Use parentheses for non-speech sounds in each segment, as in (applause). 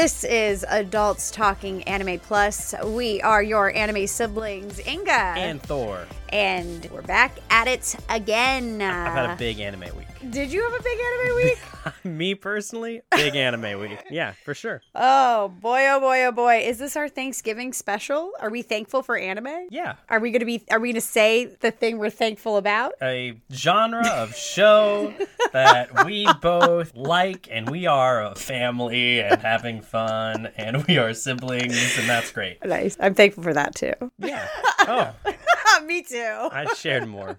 This is Adults Talking Anime Plus. We are your anime siblings, Inga. And Thor. And we're back at it again. I've had a big anime week. Did you have a big anime week? (laughs) Me personally, big anime week. Yeah, for sure. oh boy, oh boy, oh boy. Is this our Thanksgiving special? Are we thankful for anime? Yeah. Are we gonna be are we gonna say the thing we're thankful about? A genre of show that we both like and we are a family and having fun and we are siblings and that's great. Nice. I'm thankful for that too. Yeah. (laughs) Oh, Me too. I shared more.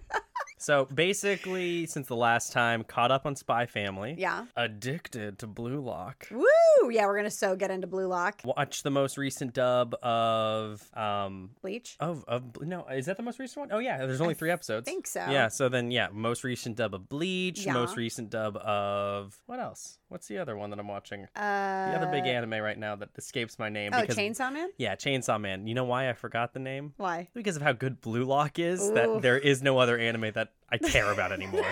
So basically, since the last time, caught up on Spy Family. Yeah. Addicted to Blue Lock. Woo! Yeah, we're gonna so get into Blue Lock. Watch the most recent dub of um Bleach. of of no is that the most recent one? Oh yeah, there's only three episodes. think so. Yeah, so then yeah, most recent dub of Bleach, Yeah. most recent dub of what else? What's the other one that I'm watching? Uh, The other big anime right now that escapes my name Oh, because Chainsaw Man. yeah, Chainsaw Man. You know why I forgot the name? Why? Because of how good Blue Lock is. Ooh. That there is no other anime that I care about anymore.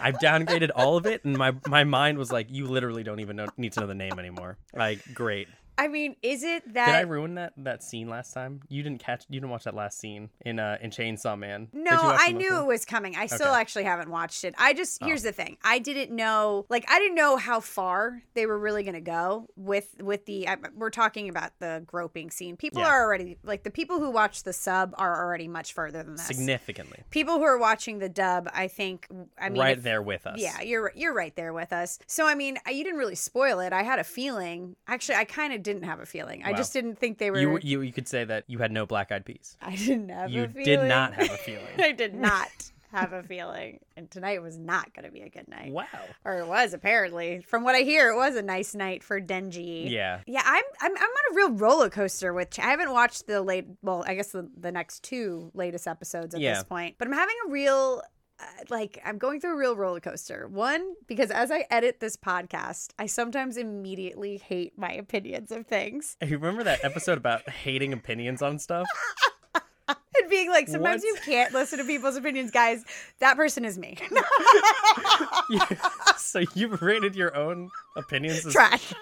I've downgraded all of it, and my my mind was like, you literally don't even know, need to know the name anymore. Like, great. I mean, is it that Did I ruin that that scene last time? You didn't catch. You didn't watch that last scene in uh in Chainsaw Man. No, I knew it was coming. I still Okay. actually haven't watched it. I just Oh. here's the thing. I didn't know, like, I didn't know how far they were really going to go with with the. I, we're talking about the groping scene. People Yeah. are already like the people who watch the sub are already much further than this. significantly People who are watching the dub, I think. I mean, right if- there with us. Yeah, you're you're right there with us. So I mean, you didn't really spoil it. I had a feeling. Actually, I kind of didn't have a feeling. I just didn't think they were. You you you could say that you had no black eyed peas. I didn't have. You a feeling. did not have a (laughs) feeling. I did not have a feeling, and tonight was not going to be a good night. Wow. Or it was apparently. From what I hear, it was a nice night for Denji. Yeah. Yeah, I'm I'm I'm on a real roller coaster with. I haven't watched the late. Well, I guess the, the next two latest episodes at Yeah. this point, but I'm having a real. Uh, like I'm going through a real roller coaster. One because as I edit this podcast, I sometimes immediately hate my opinions of things Hey, remember that episode about hating opinions on stuff? (laughs) and being like, sometimes What? you can't listen to people's opinions, guys. That person is me. (laughs) Yeah. so you've rated your own opinions (laughs) as Trash.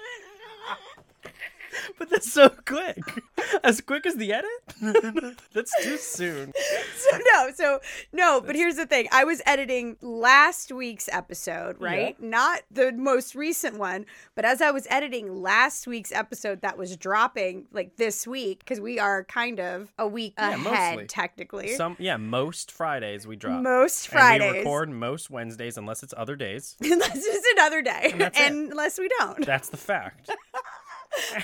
(laughs) But that's so quick. (laughs) As quick as the edit? (laughs) that's too soon. so no, so no, but here's the thing. I was editing last week's episode, right? Not the most recent one, but as I was editing last week's episode that was dropping like this week because we are kind of a week Yeah, ahead mostly. technically. Some yeah, most Fridays we drop. most And we record most Wednesdays unless it's other days. Unless it's another day. that's it. unless we don't. That's the fact.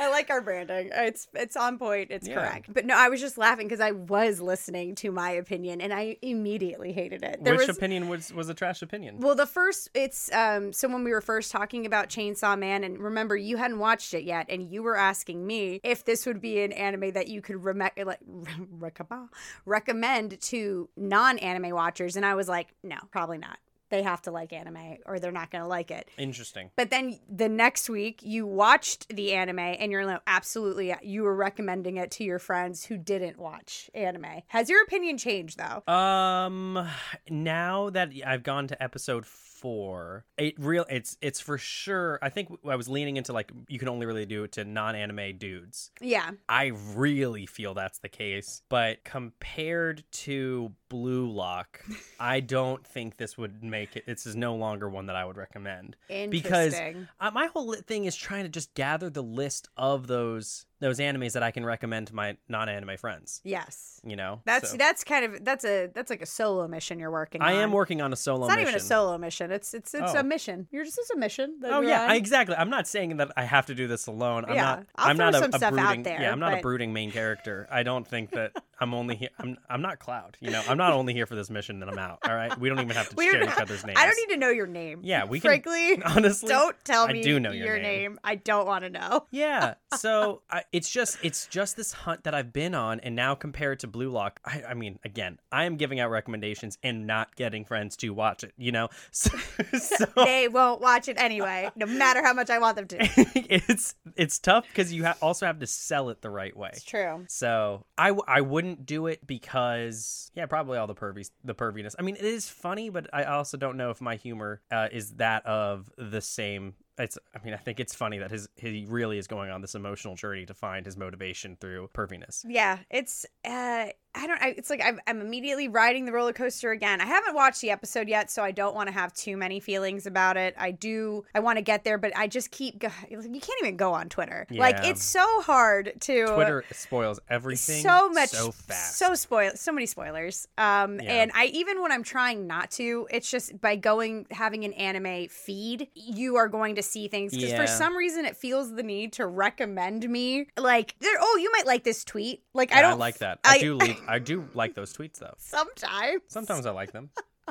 I like our branding. It's it's on point. It's Yeah. correct. But no, I was just laughing because I was listening to my opinion and I immediately hated it. There Which was opinion was was a trash opinion? Well, the first, it's um. So when we were first talking about Chainsaw Man, and remember you hadn't watched it yet, and you were asking me if this would be an anime that you could reme- like, (laughs) recommend recommend to non-anime watchers, and I was like, no, probably not. They have to like anime, or they're not going to like it. Interesting. But then the next week, you watched the anime, and you're like, absolutely, you were recommending it to your friends who didn't watch anime. Has your opinion changed though? Um, now that I've gone to episode four, it real it's it's for sure. I think I was leaning into like you can only really do it to non-anime dudes. Yeah. I really feel that's the case, but compared to Blue Lock, I don't think this would make it. This is no longer one that I would recommend because Interesting. uh, my whole thing is trying to just gather the list of those those animes that I can recommend to my non-anime friends. Yes. You know, That's So, that's kind of that's a that's like a solo mission you're working on. I on. am working on a solo. It's not mission. even a solo mission. It's it's it's Oh. a mission. You're just it's a mission. that Oh yeah. I, exactly. I'm not saying that I have to do this alone. I'm Yeah, not. I'll throw not a, some a stuff out brooding. there, yeah, I'm not a brooding main character. I don't think that I'm only here. I'm. I'm not Cloud. You know, I'm not only here for this mission. Then I'm out. All right. We don't even have to (laughs) share each other's names. I don't need to know your name. Yeah, we can- Frankly, (laughs) Honestly, don't tell I me do know your name. name. I don't want to know. yeah. (laughs) So I, it's just it's just this hunt that I've been on, and now compared to Blue Lock, I, I mean, again, I am giving out recommendations and not getting friends to watch it. You know, so, so They won't watch it anyway, no matter how much I want them to. it's it's tough because you ha- also have to sell it the right way. It's true. So I, w- I wouldn't do it because yeah probably all the pervy the perviness. I mean it is funny, but I also don't know if my humor uh, is that of the same it's I mean I think it's funny that his he really is going on this emotional journey to find his motivation through perviness. Yeah, it's uh I don't I, it's like I'm, I'm immediately riding the roller coaster again. I haven't watched the episode yet, so I don't want to have too many feelings about it. I do I want to get there, but I just keep go- you can't even go on Twitter. Like it's so hard to Twitter spoils everything so much so fast. so spoil so many spoilers um Yeah. and i even when i'm trying not to it's just by going having an anime feed you are going to see things because Yeah. for some reason it feels the need to recommend me like oh you might like this tweet like i don't like that. I, I- do (laughs) leave, I do like those tweets though. sometimes Sometimes I like them. (laughs)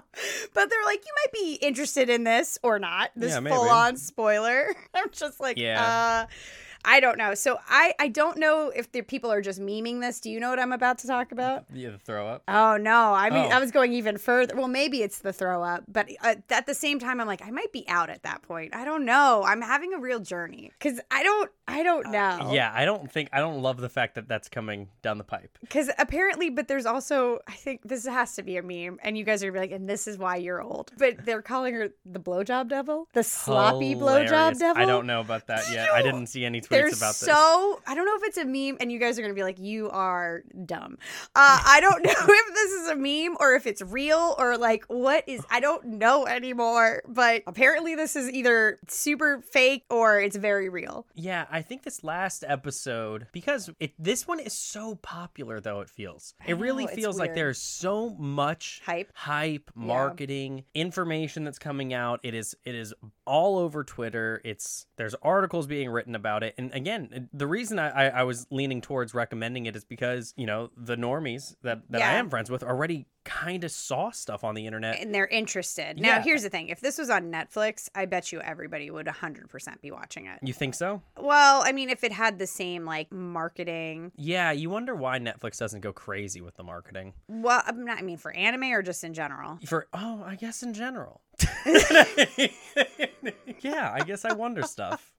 but they're like you might be interested in this or not this Yeah, full on spoiler (laughs) i'm just like Yeah. uh I don't know. So I I don't know if the people are just memeing this. Do you know what I'm about to talk about? Yeah, the throw up. Oh no! I mean, Oh. I was going even further. Well, maybe it's the throw up, but uh, at the same time, I'm like, I might be out at that point. I don't know. I'm having a real journey because I don't, I don't know. Uh, Yeah, I don't think I don't love the fact that that's coming down the pipe. Because apparently, but there's also, I think this has to be a meme, and you guys are like, and this is why you're old. But they're calling her the blowjob devil, the sloppy blowjob Hilarious. devil. I don't know about that yet. I didn't see any tweets about so. I don't know if it's a meme, and you guys are gonna be like, "You are dumb." Uh, I don't (laughs) know if this is a meme or if it's real or like what is. I don't know anymore. But apparently, this is either super fake or it's very real. Yeah, I think this last episode because it this one is so popular though it feels. I It really know, feels like there's so much Hype. hype, marketing, information that's coming out. It is it is all over Twitter. It's there's articles being written about it. And again, the reason I, I, was leaning towards recommending it is because, you know, the normies that, that I am friends with already kind of saw stuff on the internet. And they're interested. Now, Yeah. here's the thing: if this was on Netflix, I bet you everybody would 100% be watching it. You think so? Well, I mean, if it had the same like marketing. Yeah, you wonder why Netflix doesn't go crazy with the marketing. Well, I'm not. I mean, for anime or just in general. For oh, I guess in general. (laughs) yeah, I guess I wonder stuff.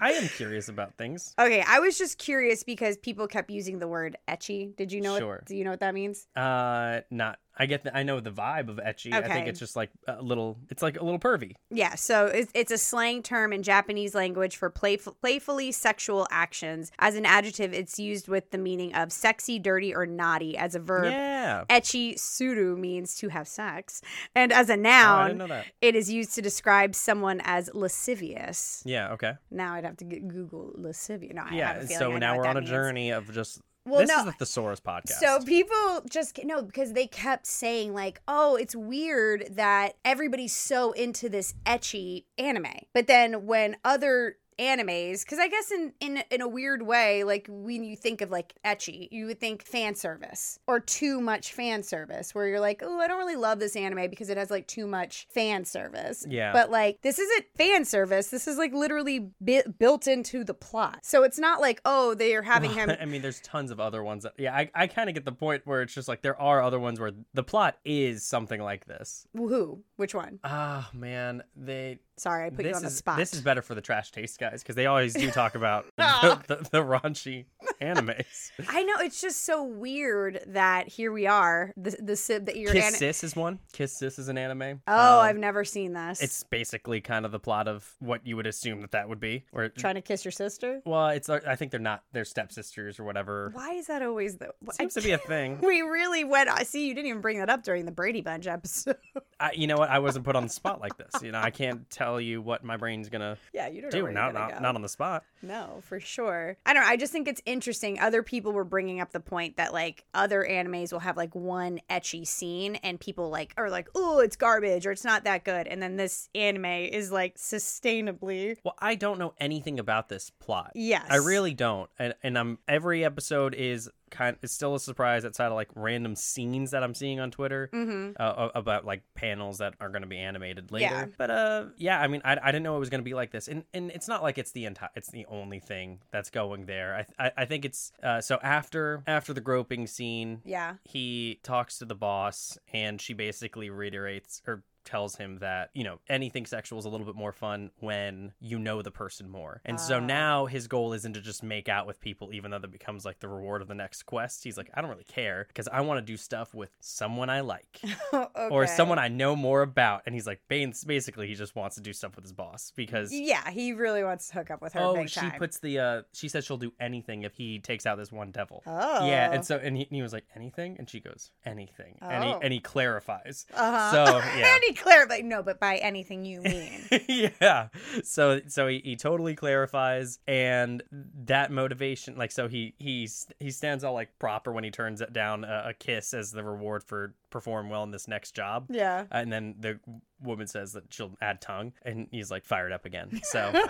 I am curious about things. Okay, I was just curious because people kept using the word ecchi. Did you know? Sure. What, do you know what that means? Uh, not. I get. The, I know the vibe of ecchi. I think it's just like a little. It's like a little pervy. Yeah, so it's, it's a slang term in Japanese language for playful, playfully sexual actions. As an adjective, it's used with the meaning of sexy, dirty, or naughty. As a verb, Yeah. ecchi suru means to have sex, and as a Oh, noun, that. it is used to describe someone as lascivious. Yeah. Okay. Now I'd have to Google lascivious. No, I have Yeah. a feeling So now we're on a means. journey of just. Well, this no, is the Thesaurus podcast. So people just no because they kept saying like, "Oh, it's weird that everybody's so into this ecchi anime." But then when other animes because i guess in, in in a weird way like when you think of like ecchi you would think fan service or too much fan service where you're like oh i don't really love this anime because it has like too much fan service Yeah. but like this isn't fan service this is like literally bi- built into the plot so it's not like oh they are having him (laughs) I mean, there's tons of other ones that. Yeah, I, I kind of get the point where it's just like there are other ones where the plot is something like this. who which one Ah, man, they. Sorry i put you this on the is, spot This is better for the trash taste guys because they always do talk about (laughs) the, the, the raunchy animes. (laughs) I know it's just so weird that here we are. The the sib that you're. Kiss ani- Sis is one. Kiss Sis is an anime. oh, Um, I've never seen this. It's basically kind of the plot of what you would assume that that would be. Or trying to kiss your sister. well, it's uh, I think they're not they're stepsisters or whatever. Why is that always the? I- Seems to be a thing. (laughs) we really went. I see you didn't even bring that up during the Brady Bunch episode. I, you know what? I wasn't put on the spot like this. You know, I can't tell you what my brain's gonna yeah, you don't know do. Not not, go. not on the spot. No, for sure. I don't know. I just think it's interesting. Other people were bringing up the point that like other animes will have like one ecchi scene and people like are like, "Oh, it's garbage" or "It's not that good." And then this anime is like sustainably Well, I don't know anything about this plot. Yes. I really don't. And and I'm every episode is kind it's still a surprise outside of like random scenes that I'm seeing on Twitter Mhm. uh, about like panels that are going to be animated later. Yeah. But uh yeah, I mean I, I didn't know it was going to be like this. And and it's not like it's the entire it's the only thing that's going there. I I, I think it's uh so after after the groping scene Yeah. he talks to the boss and she basically reiterates or tells him that you know anything sexual is a little bit more fun when you know the person more and so Ah. now his goal isn't to just make out with people even though that becomes like the reward of the next quest he's like i don't really care because i want to do stuff with someone i like (laughs) or someone i know more about and he's like Baines, basically he just wants to do stuff with his boss because Yeah, he really wants to hook up with her. oh she time. puts the uh she says she'll do anything if he takes out this one devil Oh. yeah and so and he, and he was like anything and she goes anything and he Oh. and he clarifies Uh-huh. So, yeah. (laughs) (laughs) he clarified, no, but by anything you mean. (laughs) yeah so so he, he totally clarifies and that motivation like so he he's he stands all like proper when he turns it down a, a kiss as the reward for perform well in this next job yeah. Uh, and then the woman says that she'll add tongue and he's like fired up again so (laughs)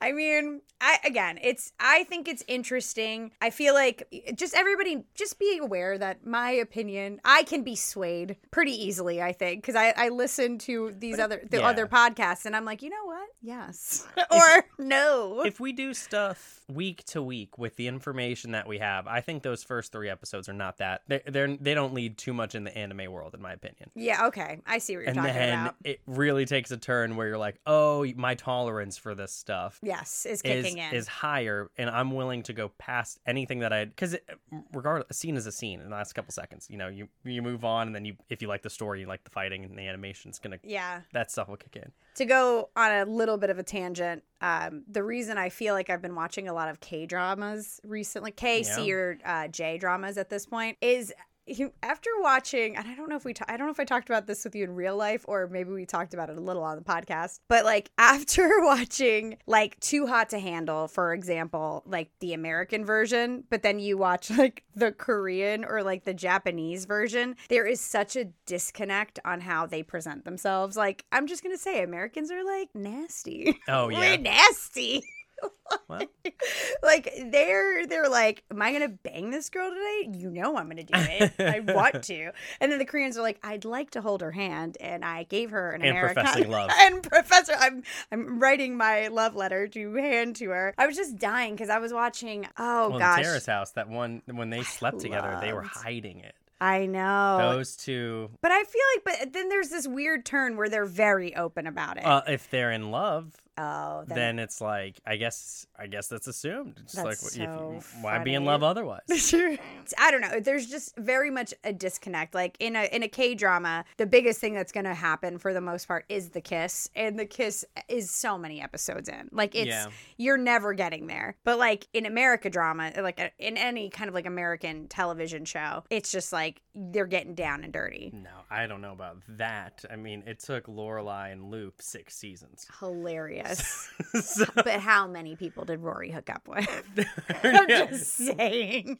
I mean, I again, it's I think it's interesting. I feel like just everybody just be aware that my opinion, I can be swayed pretty easily, I think, cuz I I listen to these other the yeah. other podcasts and I'm like, "You know what? Yes." (laughs) or no. if we do stuff week to week with the information that we have i think those first three episodes are not that they're, they're they don't lead too much in the anime world in my opinion yeah, okay. I see what you're and talking then about. it really takes a turn where you're like, oh, my tolerance for this stuff Yes, is is kicking in. is higher, and I'm willing to go past anything that I because regardless, a scene is a scene in the last couple seconds. You know, you you move on, and then you if you like the story, you like the fighting and the animation, it's gonna yeah. that stuff will kick in. to go on a little bit of a tangent, um, the reason I feel like I've been watching a lot of K dramas recently, K, C, Yeah. or uh, J dramas at this point, is you, after watching, and I don't know if we, ta- I don't know if I talked about this with you in real life or maybe we talked about it a little on the podcast, but like (laughs) after watching like Too Hot to Handle, for example, like the American version, but then you watch (laughs) like the Korean or like the Japanese version, there is such a disconnect on how they present themselves. Like, I'm just gonna say, Americans are like nasty. Oh (laughs) We're yeah, nasty. (laughs) well, like they're they're like, am I gonna bang this girl today? You know I'm gonna do it. I want (laughs) to. And then the Koreans are like, I'd like to hold her hand, and I gave her an And American professing (laughs) love. and professor. I'm I'm writing my love letter to hand to her. I was just dying because I was watching. Oh well, gosh, Terrace House, that one when they slept together, they were hiding it. I know. Those two, but I feel like, but then there's this weird turn where they're very open about it. uh, if they're in love, oh, then, then it's like I guess I guess that's assumed. It's That's like if you- so why be in love otherwise? (laughs) I don't know. There's just very much a disconnect. Like in a in a K drama, the biggest thing that's going to happen for the most part is the kiss, and the kiss is so many episodes in. Like it's Yeah. you're never getting there. But like in America drama, like uh, in any kind of like American television show, it's just like they're getting down and dirty. No, I don't know about that. I mean, it took Lorelai and Luke six seasons. Hilarious. (laughs) so, (laughs) but how many people did Rory hook up with? (laughs) I'm yeah. just saying.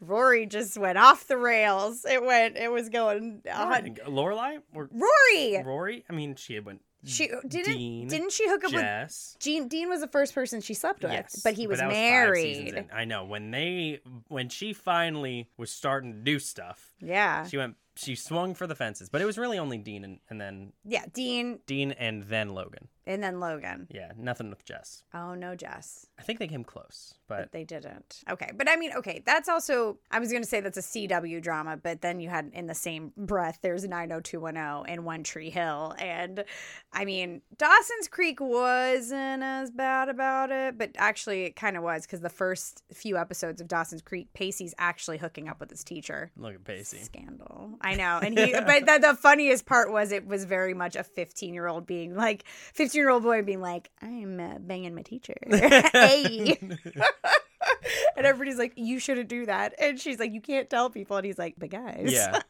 Rory just went off the rails. It went. It was going. On. Lorelai or Rory. Rory? I mean, she went. She uh, didn't. Dean, didn't she hook up with Jess. Dean? Dean was the first person she slept with, Yes, but he was seasons married. in. I know when they when she finally was starting to do stuff, yeah, she went. She swung for the fences, but it was really only Dean and, and then yeah. Dean Dean and then Logan. and then Logan. Yeah, nothing with Jess. Oh no, Jess. I think they came close, But but they didn't. Okay, but I mean, okay, that's also. I was gonna say that's a CW drama, but then you had in the same breath, there's 90210 and One Tree Hill, and I mean, Dawson's Creek wasn't as bad about it, but actually, it kind of was because the first few episodes of Dawson's Creek, Pacey's actually hooking up with his teacher. look at Pacey. Scandal. I know. And he, but the, the funniest part was it was very much a 15 year old being like, 15 year old boy being like, I'm uh, banging my teacher. (laughs) hey. (laughs) and everybody's like, you shouldn't do that. And she's like, you can't tell people. And he's like, but guys, Yeah,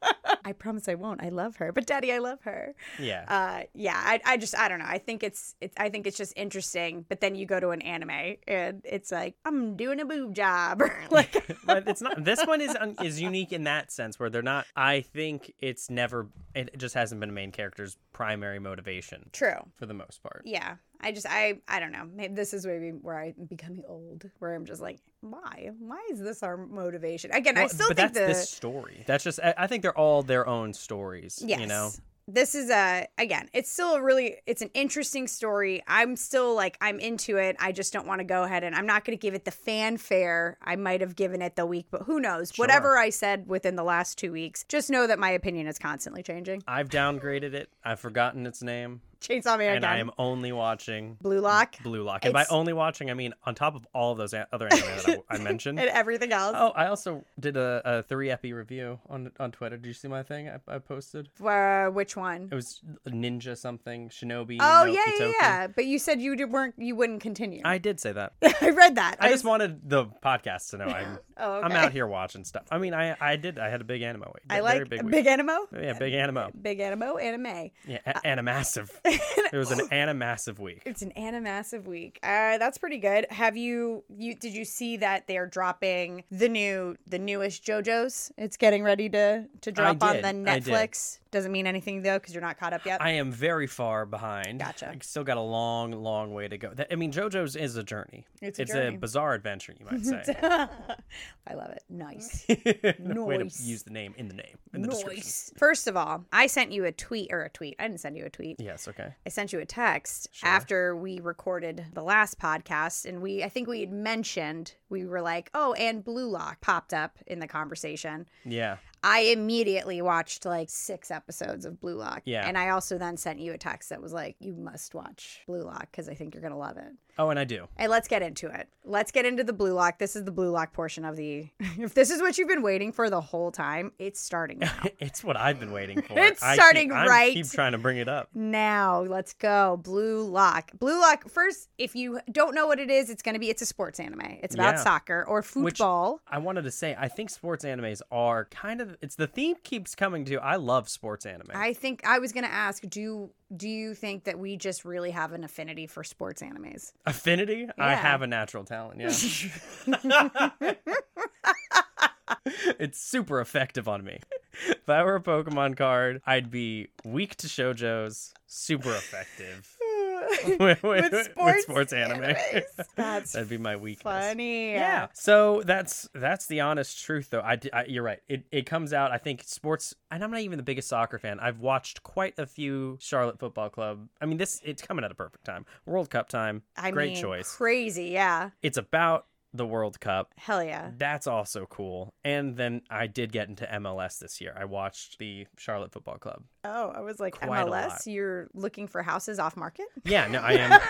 I promise I won't. I love her. But daddy, I love her. yeah. Uh, yeah, I, I just, I don't know. I think it's, it's, I think it's just interesting. But then you go to an anime and it's like, I'm doing a boob job. (laughs) (laughs) Like, but it's not. This one is un, is unique in that sense where they're not. I think it's never. It just hasn't been a main character's primary motivation true. for the most part. Yeah. I just I I don't know. Maybe this is maybe where I'm becoming old, where I'm just like, why? Why is this our motivation? Again, I still think that's the this story. That's just. I I think they're all their own stories. yes, You know. this is a again, it's still a really it's an interesting story. I'm still like I'm into it. I just don't want to go ahead and I'm not going to give it the fanfare I might have given it the week, but who knows? Sure. Whatever I said within the last 2 weeks, just know that my opinion is constantly changing. I've downgraded it. I've forgotten its name, Chainsaw Man and I am only watching Blue Lock Blue Lock. And by only watching, I mean on top of all of those a- other anime that I, I (laughs) mentioned. and everything else. Oh, I also did a, a three epi review on on Twitter. Did you see my thing I, I posted? Uh, which one? It was Ninja something Shinobi. Oh no yeah, yeah, yeah. But you said you did, weren't you wouldn't continue. I did say that. (laughs) I read that. I just wanted the podcast to know I'm (laughs) Oh, okay. I'm out here watching stuff. I mean, I I did. I had a big animo week. I Very like big big, animo. Yeah, big animo. Big animo anime. Yeah, a- animassive. It was an animassive week. It's an animassive week. Uh, that's pretty good. Have you you did you see that they're dropping the new the newest JoJo's? It's getting ready to to drop on the Netflix. Doesn't mean anything though because you're not caught up yet. I am very far behind. Gotcha. I still got a long, long way to go. That- I mean, JoJo's is a journey. It's a journey. bizarre adventure, you might say. (laughs) I love it. Nice. No (laughs) Way to use the name in the name in the description. First of all, I sent you a tweet or a tweet. I didn't send you a tweet. Yes. Okay. I sent you a text Sure. after we recorded the last podcast, and we I think we had mentioned we were like, oh, and Blue Lock popped up in the conversation. Yeah. I immediately watched like six episodes of Blue Lock. Yeah. And I also then sent you a text that was like, you must watch Blue Lock because I think you're going to love it. Oh, and I do. And let's get into it. Let's get into the Blue Lock. This is the Blue Lock portion of the. (laughs) If this is what you've been waiting for the whole time, it's starting now. (laughs) it's what I've been waiting for. (laughs) It's I starting keep, I right keep trying to bring it up. now let's go blue lock blue lock first if you don't know what it is it's going to be it's a sports anime it's about Yeah. soccer or football I wanted to say, I think sports animes are kind of. It's the theme keeps coming to. I love sports anime. i think i was going to ask do do you think that we just really have an affinity for sports animes Affinity. I have a natural talent. Yeah. (laughs) it's super effective on me. If I were a Pokemon card, I'd be weak to shoujos, super effective (laughs) with, with (laughs) with sports, sports anime. animes. (laughs) that's That'd be my weakness. funny Yeah. So that's that's the honest truth, though. I, I- you're right. It it comes out. I think sports, and I'm not even the biggest soccer fan. I've watched quite a few Charlotte Football Club. I mean, this it's coming at a perfect time. World Cup time. i Great mean choice. crazy yeah It's about the World Cup. hell yeah That's also cool. And then I did get into MLS this year. I watched the Charlotte Football Club. oh i was like Quite mls you're looking for houses off market Yeah, no, I (laughs) am.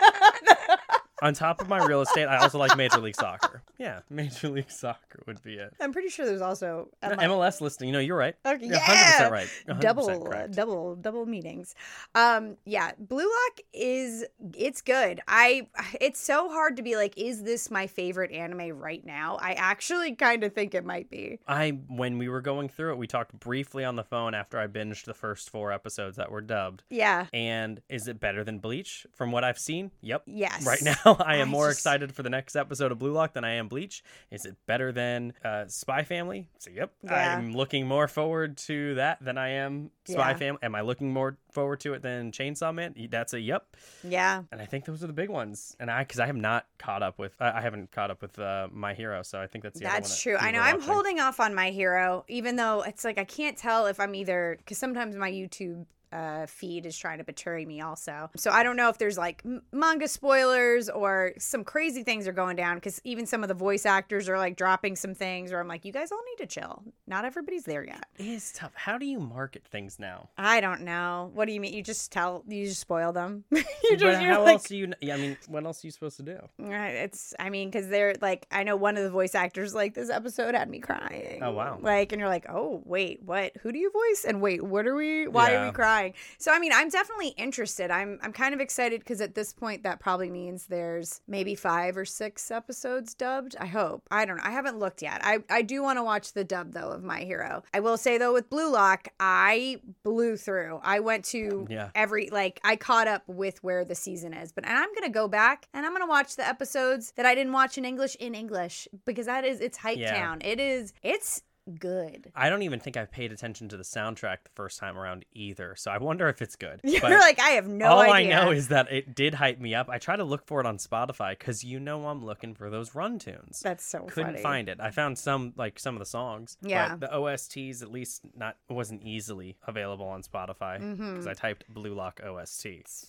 On top of my real estate, I also like Major League Soccer. Yeah, Major League Soccer would be it. i'm pretty sure there's also No, MLS MLS listing. You know, you're right. Okay, You're yeah, 100% right. 100% double, uh, correct. double, double meetings. Um, yeah, Blue Lock is it's good. I it's so hard to be like, is this my favorite anime right now? I actually kind of think it might be. I when we were going through it, we talked briefly on the phone after I binged the first four episodes that were dubbed. Yeah. And is it better than Bleach from what I've seen? Yep. Yes. Right now, I am I more just- excited for the next episode of Blue Lock than I am Bleach. Is it better than uh, Spy Family? So, yep. Yeah. I'm looking more forward to that than I am Spy Yeah. Family. Am I looking more forward to it than Chainsaw Man? That's a yep. Yeah. And I think those are the big ones. And I, because I have not caught up with, I I haven't caught up with uh, My Hero, so I think that's the other one That's that true. I know. I'm watching. holding off on My Hero, even though it's like I can't tell if I'm either because sometimes my YouTube uh, feed is trying to betray me also. So I don't know if there's like m- manga spoilers or some crazy things are going down because even some of the voice actors are like dropping some things where I'm like, you guys all need to chill. Not everybody's there yet. It is tough. How do you market things now? I don't know. What do you mean? You just tell, you just spoil them. (laughs) you but just, you're how like, else do you? Yeah, I mean, what else are you supposed to do? Right, It's, I mean, because they're like, I know one of the voice actors, like, this episode had me crying. Oh, wow. Like, and you're like, oh, wait, what? Who do you voice? And wait, what are we, why are we crying? So, I mean, I'm definitely interested. I'm, I'm kind of excited because at this point, that probably means there's maybe five or six episodes dubbed. I hope. I don't know. I haven't looked yet. I, I do want to watch the dub, though, of My Hero. I will say, though, with Blue Lock, I blew through. I went to Yeah. every like I caught up with where the season is. But and I'm gonna go back and I'm gonna watch the episodes that I didn't watch in English in English because that is it's Hype Yeah. Town. It is it's good. I don't even think I paid attention to the soundtrack the first time around either. So I wonder if it's good. (laughs) You're But like, I have no all idea. I know is that it did hype me up. I try to look for it on Spotify because you know I'm looking for those run tunes. That's so Couldn't funny. find it. I found some like some of the songs. Yeah. But the OSTs at least not wasn't easily available on Spotify because Mm-hmm. I typed Blue Lock OST.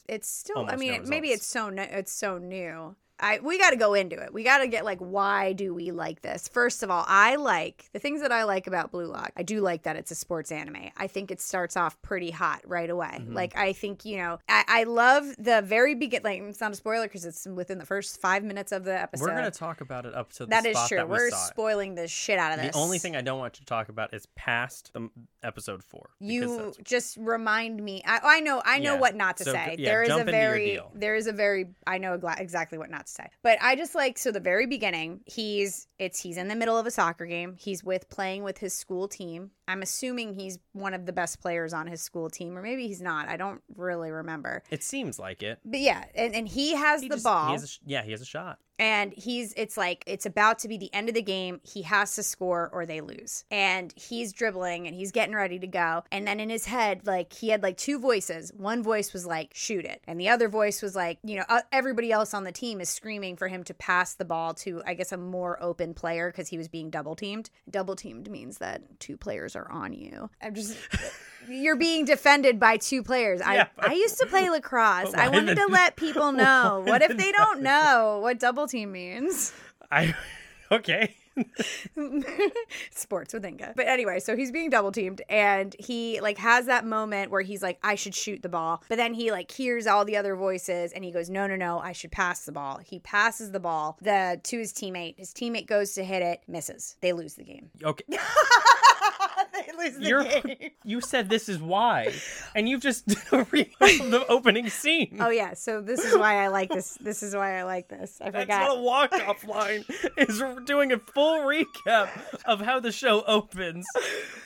it's still i Almost no mean maybe it's so no, it's so new I, we got to go into it. We got to get like, why do we like this? First of all, I like the things that I like about Blue Lock. I do like that it's a sports anime. I think it starts off pretty hot right away. Mm-hmm. Like, I think, you know, I, I love the very begin. Like, it's not a spoiler because it's within the first five minutes of the episode. We're gonna talk about it up to the that is true. that we We're spoiling the shit out of this. The only thing I don't want you to talk about is past the episode four. you just remind me I, I know i know Yeah. what not to So, say yeah, there is a jump into your very there is a very i know exactly what not to say. But i just like so the very beginning he's it's he's in the middle of a soccer game. He's with playing with his school team. I'm assuming he's one of the best players on his school team or maybe he's not. I don't really remember. It seems like it. but yeah and, and he has He the just- ball. He has a sh- yeah, he has a shot. And he's it's like it's about to be the end of the game. He has to score or they lose. And he's dribbling and he's getting ready to go. And then in his head like he had like two voices. One voice was like shoot it. And the other voice was like you know uh, everybody else on the team is screaming for him to pass the ball to i guess a more open player because he was being double teamed. Double teamed means that two players are on you. I'm just (laughs) you're being defended by two players. Yeah, I, I used to play (laughs) lacrosse. I wanted the- to let people (laughs) know. What if they don't know what double team means? I (laughs) okay. Sports with Inga. But anyway, so he's being double teamed and he like has that moment where he's like, I should shoot the ball. But then he like hears all the other voices and he goes, No, no, no, I should pass the ball. He passes the ball the to his teammate. His teammate goes to hit it, misses. They lose the game. Okay. They (laughs) lose the You're game. you said this is why, (laughs) and you've just (laughs) the opening scene. Oh yeah, so this is why I like this. This is why I like this. I That's forgot. not a walk off line. Is doing a full recap of how the show opens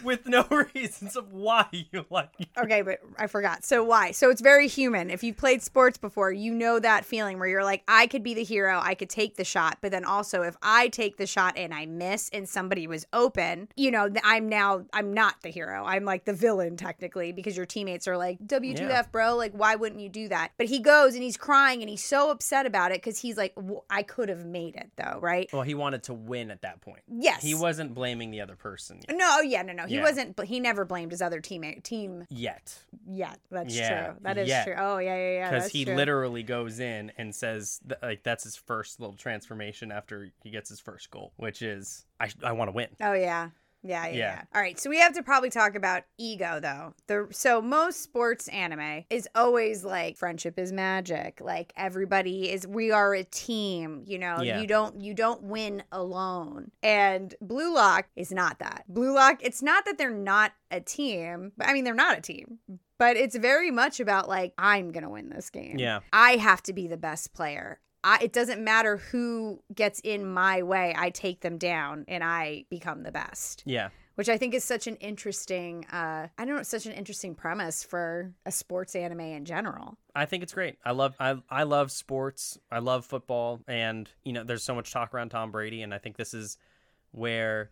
with no reasons of why you like it. Okay, but I forgot. So why? So it's very human. If you've played sports before, you know that feeling where you're like, I could be the hero, I could take the shot, but then also if I take the shot and I miss and somebody was open, you know, I'm now I'm not the hero. I'm like the villain technically because your teammates are like, WTF, Yeah. bro? Like, why wouldn't you do that? But he goes and he's crying and he's so upset about it because he's like, "W- I could have made it though, right? Well, he wanted to win at that point. Yes. He wasn't blaming the other person yet. No, yeah, no, no. He Yeah. wasn't, but he never blamed his other teammate team Yet. yet. That's Yeah, true. That is yet. true. Oh yeah, yeah, yeah. because he true. literally goes in and says th- like that's his first little transformation after he gets his first goal which is i, I want to win Oh yeah. Yeah, yeah, Yeah. All right, so we have to probably talk about ego though. The so most sports anime is always like friendship is magic. Like everybody is we are a team, you know. Yeah. You don't you don't win alone. And Blue Lock is not that. Blue Lock, it's not that they're not a team. But I mean they're not a team. But it's very much about like I'm going to win this game. Yeah. I have to be the best player. I, it doesn't matter who gets in my way. I take them down and I become the best, yeah which I think is such an interesting. Uh, I don't know, such an interesting premise for a sports anime in general. i think it's great i love I, I love sports i love football and you know there's so much talk around tom brady and i think this is where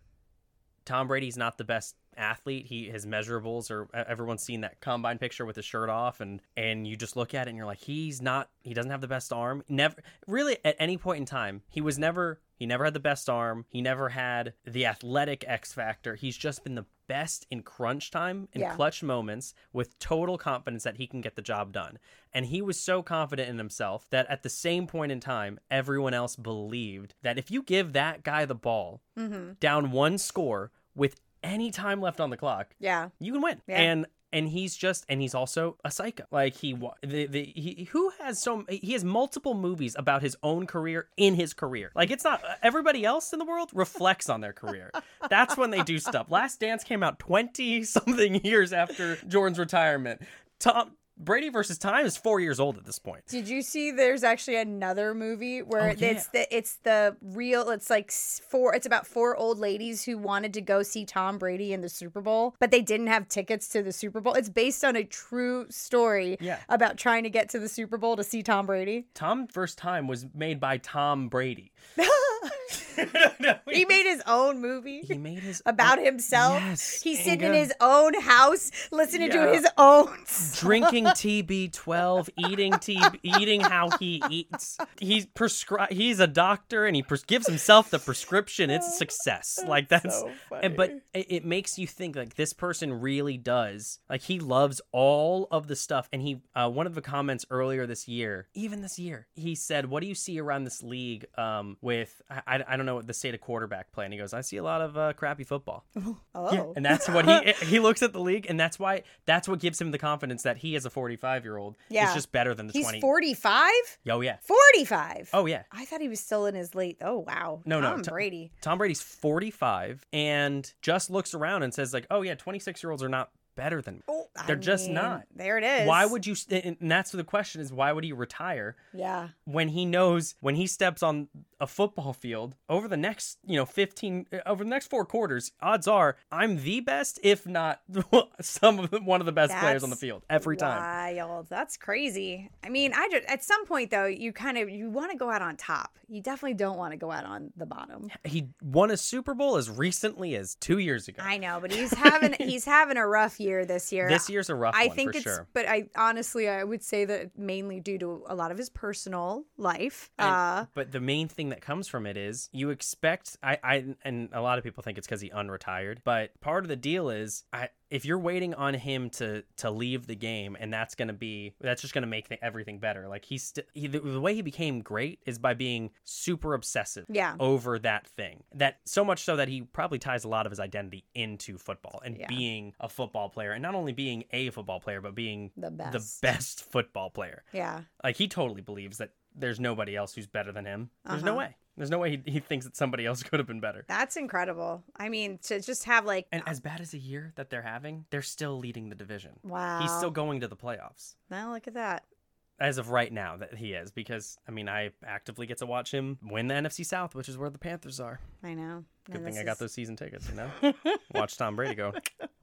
tom brady's not the best athlete he his measurables are e, everyone's seen that combine picture with his shirt off and and you just look at it and you're like he's not he doesn't have the best arm never really at any point in time he was never he never had the best arm he never had the athletic x factor he's just been the best in crunch time in Yeah. clutch moments with total confidence that he can get the job done and he was so confident in himself that at the same point in time everyone else believed that if you give that guy the ball Mm-hmm. down one score with any time left on the clock, Yeah. you can win. Yeah. And and he's just and he's also a psycho. Like he the, the he who has so he has multiple movies about his own career in his career. Like it's not everybody else in the world reflects on their career. That's when they do stuff. Last Dance came out 20 something years after Jordan's retirement. Tom Brady versus Time is 4 years old at this point. Did you see? There's actually another movie where Oh, yeah. it's the it's the real. It's like four. It's about four old ladies who wanted to go see Tom Brady in the Super Bowl, but they didn't have tickets to the Super Bowl. It's based on a true story Yeah. about trying to get to the Super Bowl to see Tom Brady. Tom Versus Time was made by Tom Brady. (laughs) (laughs) No, He made his own movie he made his about own- himself. Yes, He's sitting in his own house listening to his own (laughs) song. drinking TB12, eating TB, eating how he eats. He's prescri- He's a doctor, and he pres- gives himself the prescription. It's a success. Like that's. so and- but it, it makes you think like this person really does. Like he loves all of the stuff. And he, uh, one of the comments earlier this year, even this year, he said, "What do you see around this league? Um, with I, I, I don't know what the state of quarterback play." And he goes, "I see a lot of uh, crappy football." (laughs) Oh. Yeah, and that's what he (laughs) he looks at the league, and that's why that's what gives him the confidence that he, as a 45 year old, Yeah. is just better than the He's 20. 45? Oh yeah, 45. oh yeah. I thought he was still in his late. Oh wow. No, no, Tom Tom- Brady. Tom Brady's 45 and just looks around and says like, "Oh yeah, 26 year olds are not better than me." Oh, They're just mean, not. There it is. Why would you? And that's the question: is why would he retire Yeah. when he knows when he steps on a football field over the next, you know, 15 uh, over the next four quarters? Odds are I'm the best, if not (laughs) some of the, one of the best players on the field every time. Wild. That's crazy. I mean, I just at some point though, you kind of you want to go out on top. You definitely don't want to go out on the bottom. He won a Super Bowl as recently as two years ago. I know, but he's having (laughs) he's having a rough year this year. this year's a rough I one think it's, sure. but I honestly I would say that mainly due to a lot of his personal life. And- uh, but the main thing that comes from it is you expect I, I and a lot of people think it's because he unretired but part of the deal is I if you're waiting on him to to leave the game and that's gonna be that's just gonna make th- everything better like he's st- he, the, the way he became great is by being super obsessive Yeah. over that thing that so much so that he probably ties a lot of his identity into football and Yeah. being a football player and not only being a football player but being The the best. best football player yeah. like he totally believes that there's nobody else who's better than him. There's no Uh-huh. way. There's no way he, he thinks that somebody else (laughs) could have been better. That's incredible. I mean, to just have like And as bad as a year that they're having, they're still leading the division. wow. He's still going to the playoffs. Now look at that. As of right now, that he is, because I mean, I actively get to watch him win the NFC South, which is where the Panthers are. I know. Good thing I got those season tickets, you know. (laughs) watch Tom Brady go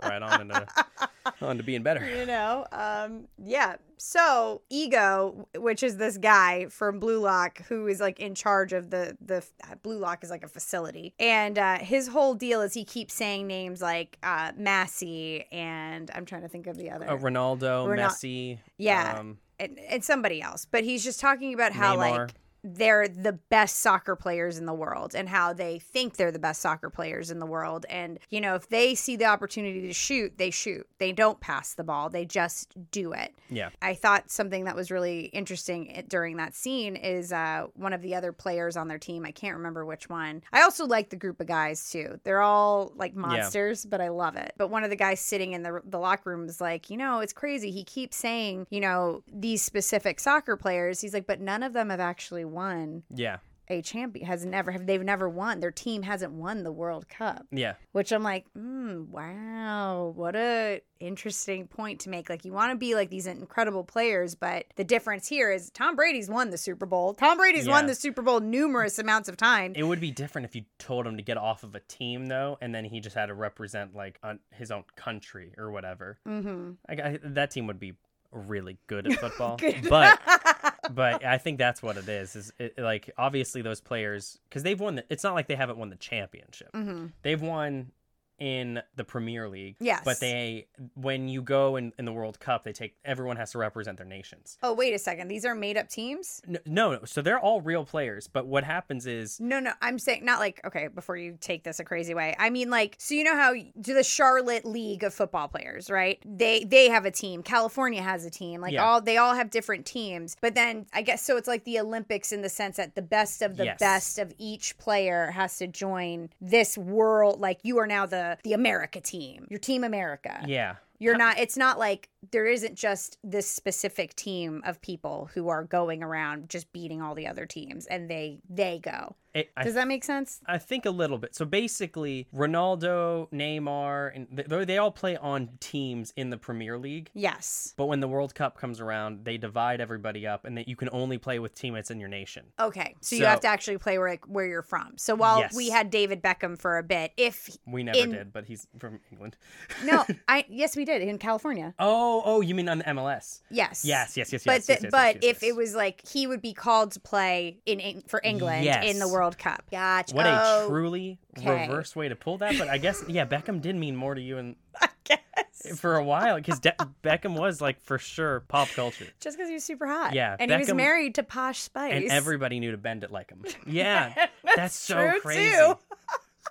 right on into (laughs) on to being better. you know um yeah so ego which is this guy from blue lock who is like in charge of the the blue lock is like a facility and uh his whole deal is he keeps saying names like uh Messi and i'm trying to think of the other Uh, Ronaldo, Ronal- Messi, Yeah. um, and, and somebody else but he's just talking about how like they're the best soccer players in the world and how they think they're the best soccer players in the world and you know if they see the opportunity to shoot they shoot they don't pass the ball they just do it yeah, I thought something that was really interesting during that scene is uh, one of the other players on their team. I can't remember which one. I also like the group of guys too. They're all like monsters, but I love it. But one of the guys sitting in the, the locker room is like, you know, it's crazy. He keeps saying, you know, these specific soccer players. He's like, but none of them have actually won yeah, a champion. Has never have they've never won. Their team hasn't won the World Cup yeah. which I'm like, mm, wow, what a interesting point to make. Like, you want to be like these incredible players, but the difference here is Tom Brady's won the Super Bowl. Tom Brady's won the Super Bowl numerous amounts of times. It would be different if you told him to get off of a team though, and then he just had to represent like his own country or whatever. mm-hmm. Like, I, that team would be really good at (laughs) football, but (laughs) but I think that's what it is. Is it, like obviously those players because they've won. The, it's not like they haven't won the championship. mm-hmm. They've won in the Premier League. Yes. But they when you go in, in the World Cup, they take everyone has to represent their nations. Oh, wait a second. These are made up teams? No, no, no. So they're all real players. But what happens is No, no. I'm saying not like okay. Before you take this a crazy way, I mean like so you know how to the Charlotte League of football players, right? They they have a team. California has a team. Like Yeah. all they all have different teams. But then I guess so. It's like the Olympics in the sense that the best of the Yes. best of each player has to join this world. Like you are now the the America team. Your team America. yeah. You're not. It's not like there isn't just this specific team of people who are going around just beating all the other teams, and they they go. It, I Does that make sense? I think a little bit. So basically, Ronaldo, Neymar, and they, they all play on teams in the Premier League. Yes. But when the World Cup comes around, they divide everybody up, and that you can only play with teammates in your nation. Okay. So, you have to actually play where where you're from. So while Yes. we had David Beckham for a bit, if We never In- did, but he's from England. no, (laughs) I yes we did in California. Oh, oh, you mean on the MLS? Yes. Yes, yes, yes, But yes. the- yes, yes, but yes, if it was like he would be called to play in, for England in the World Cup. Gotcha. what a Oh, truly okay. reverse way to pull that, but I guess yeah, Beckham did mean more to you and (laughs) I guess. for a while because De- Beckham was like for sure pop culture. Just because he was super hot. Yeah, And he was Beckham- married to Posh Spice. And everybody knew to bend it like him. (laughs) Yeah, that's, so true, crazy. too.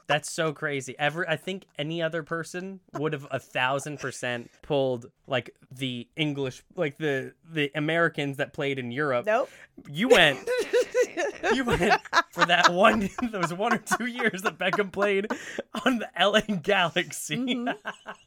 That's so crazy. Ever, I think any other person would have a thousand percent pulled like the English, like the the Americans that played in Europe. Nope. You went, (laughs) (laughs) you went for that one, (laughs) those one or two years that Beckham played on the LA Galaxy. (laughs)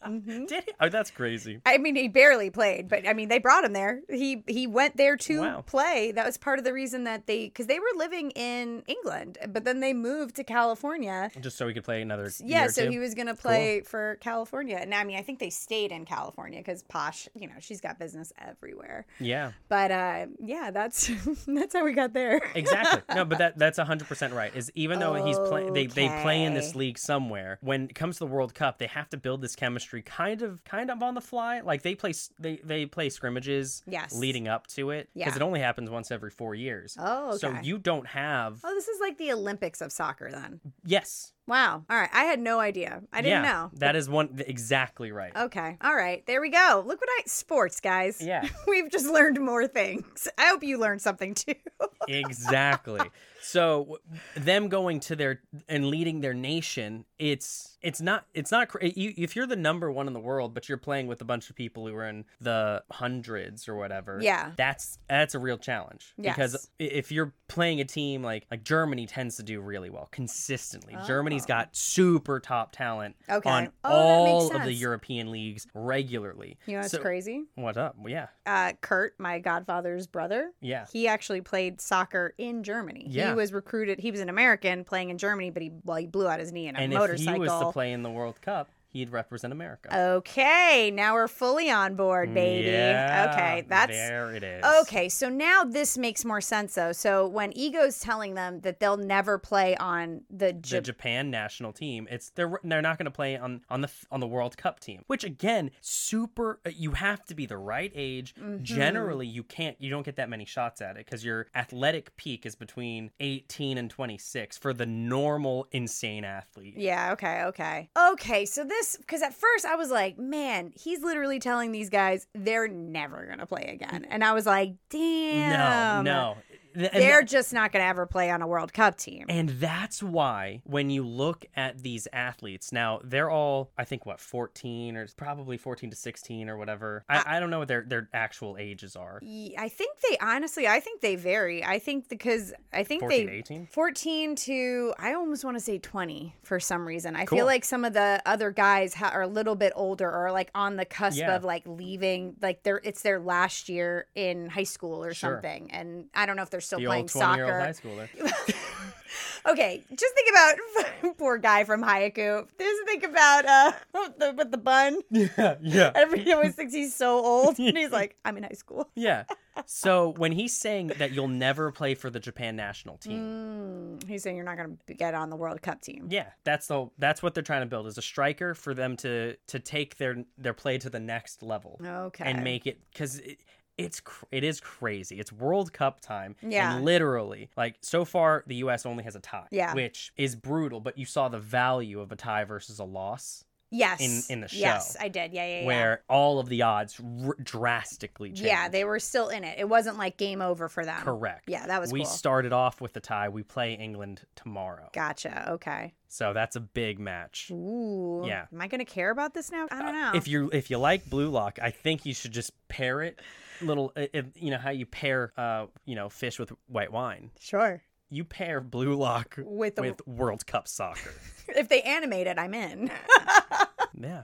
Mm-hmm. Did he? Oh, that's crazy. I mean, he barely played, but I mean, they brought him there. He he went there to Wow. play. That was part of the reason that they, because they were living in England, but then they moved to California. Just so he could play another. Yeah, so he was gonna play for California, and I mean, I think they stayed in California because Posh, you know, she's got business everywhere. Yeah. But uh, yeah, that's that's how we got there. exactly. No, but that that's hundred percent right. Is even though he's playing, they they play in this league somewhere. When it comes to the World Cup, they have to build this chemistry kind of kind of on the fly. Like they play they they play scrimmages. Yes. Leading up to it, because Yeah. it only happens once every four years. Oh, So you don't have Oh, this is like the Olympics of soccer then. yes. Wow. All right, I had no idea. I didn't yeah, know. That is one exactly right. Okay. All right. There we go. Look what I sports, guys. Yeah. (laughs) We've just learned more things. I hope you learned something too. (laughs) exactly. So them going to their and leading their nation, it's it's not it's not you, if you're the number one in the world, but you're playing with a bunch of people who are in the hundreds or whatever. Yeah. that's that's a real challenge because Yes. i- if you're playing a team like like Germany tends to do really well consistently. Germany's got super top talent Okay. on Oh, all of the. European leagues regularly. You know what's So- crazy? What up? Yeah, Uh, Kurt, my godfather's brother, yeah. he actually played soccer in Germany. Yeah. He was recruited. He was an American playing in Germany, but he well, he blew out his knee in a And if motorcycle. he was to play in the World Cup, he'd represent America. Okay, now we're fully on board, baby. Yeah, okay, that's there it is. Okay, so now this makes more sense though. So when Ego's telling them that they'll never play on the, The Japan national team, it's they're they're not going to play on on the on the World Cup team, which again, super. uh, You have to be the right age. Mm-hmm. Generally, you can't you don't get that many shots at it because your athletic peak is between 18 and 26 for the normal insane athlete. Yeah, okay, okay. Okay, so this because at first I was like, man, he's literally telling these guys they're never gonna play again. And I was like, damn. No, no. Th- They're that- just not gonna ever play on a World Cup team. And that's why when you look at these athletes, now they're all, I think, what, 14 or probably 14 to 16 or whatever. I, I don't know what their, their actual ages are. I think they honestly, I think they vary. I think because I think 14 they 18? 14 to I almost want to say 20 for some reason. I Cool. feel like some of the other guys ha- are a little bit older or like on the cusp Yeah. of like leaving like they're it's their last year in high school or Sure. something and I don't know if they're still The playing old 20 year old soccer. high schooler. (laughs) Okay, just think about (laughs) poor guy from Haikyu. Just think about uh (laughs) the, with the bun. yeah, yeah. Everybody always thinks he's so old, and he's like, "I'm in high school." Yeah. So when he's saying that you'll never play for the Japan national team, Mm, he's saying you're not going to get on the World Cup team. yeah, that's the that's what they're trying to build is a striker for them to to take their their play to the next level. Okay. and make it because it's cr- it is crazy. It's World Cup time, Yeah. And literally, like so far, the U.S. only has a tie, Yeah. which is brutal. But you saw the value of a tie versus a loss, yes in- in the show. Yes, I did. Yeah, yeah, yeah. where all of the odds r- drastically changed. Yeah, they were still in it. It wasn't like game over for them. correct. Yeah, that was we cool. started off with the tie. We play England tomorrow, Gotcha. Okay. so that's a big match. Ooh. Yeah. Am I gonna care about this now? I don't know. If you if you like Blue Lock, I think you should just pair it. Little, uh, if, you know how you pair, uh, you know, fish with white wine. sure. You pair Blue Lock With with, World Cup soccer. (laughs) If they animate it, I'm in. (laughs) yeah.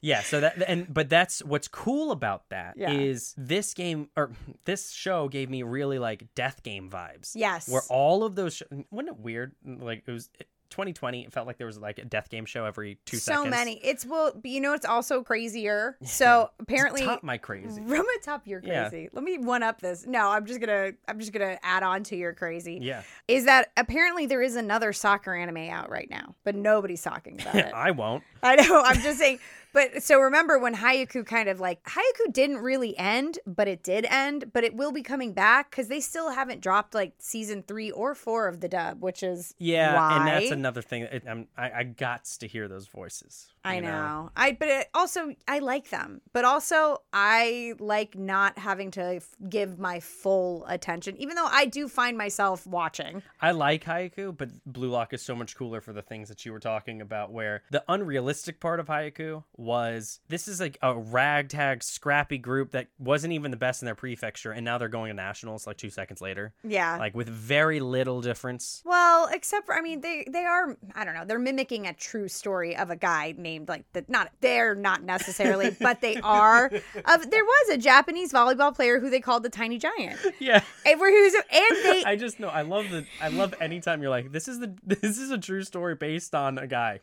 Yeah, so that and but that's what's cool about that is Yeah. this game or this show gave me really like death game vibes. yes. Where all of those sh- wasn't it weird like it was 2020 it felt like there was like a death game show every 2 so seconds. many. It's well, you know, it's also crazier. (laughs) So apparently, Top my crazy. (laughs) From a top, Yeah. crazy. Let me one up this. No, I'm just gonna, I'm just gonna add on to your crazy. Yeah. Is that apparently there is another soccer anime out right now, but nobody's talking about (laughs) it. I won't. I know. I'm just saying. But so remember when Haikyu kind of like Haikyu didn't really end, but it did end, but it will be coming back because they still haven't dropped like season three or four of the dub, which is Yeah, why. and that's another thing. It, I'm, I I got to hear those voices. I you know. I but it also I like them, but also I like not having to f- give my full attention, even though I do find myself watching. I like Haikyu, but Blue Lock is so much cooler for the things that you were talking about. Where the unrealistic part of Haikyu was this is like a ragtag, scrappy group that wasn't even the best in their prefecture, and now they're going to nationals like two seconds later, Yeah. like with very little difference. Well, except for I mean they they are I don't know, they're mimicking a true story of a guy named like the not they're not necessarily, (laughs) but they are of there was a Japanese volleyball player who they called the tiny giant. (laughs) Yeah, And where he was and they (laughs) I just know I love the I love anytime you're like this is the this is a true story based on a guy.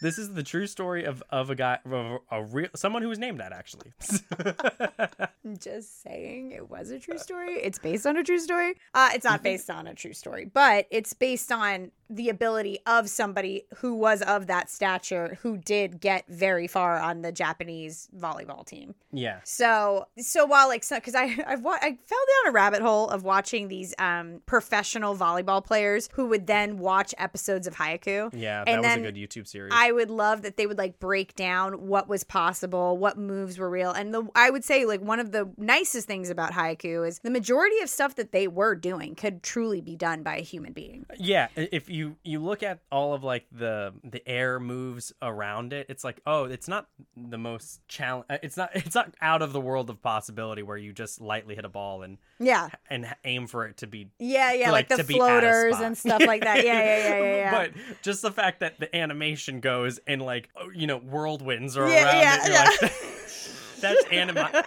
This is the true story of of a guy of a, a real someone who was named that actually. (laughs) just saying it was a true story. It's based on a true story. Uh, it's not based on a true story, but it's based on the ability of somebody who was of that stature who did get very far on the Japanese volleyball team. yeah. So, so while like, so because I I've wa- I fell down a rabbit hole of watching these um professional volleyball players who would then watch episodes of Haikyu. Yeah, that was a good YouTube series. I would love that they would like break down what was possible, what moves were real. And the I would say like one of the nicest things about Haikyu is the majority of stuff that they were doing could truly be done by a human being. yeah, if you you look at all of like the the air moves around it, it's like oh, it's not the most challenge. Uh, it's not (laughs) it's not out of the world of possibility where you just lightly hit a ball and Yeah. and aim for it to be. Yeah, yeah, like, Like, the to be at a floaters and stuff like that. Yeah, yeah, yeah, yeah, yeah. (laughs) But just the fact that the animation goes in like oh, you know whirlwinds are Yeah, around yeah, it, you're yeah. like (laughs) that's anima